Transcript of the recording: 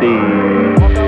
the.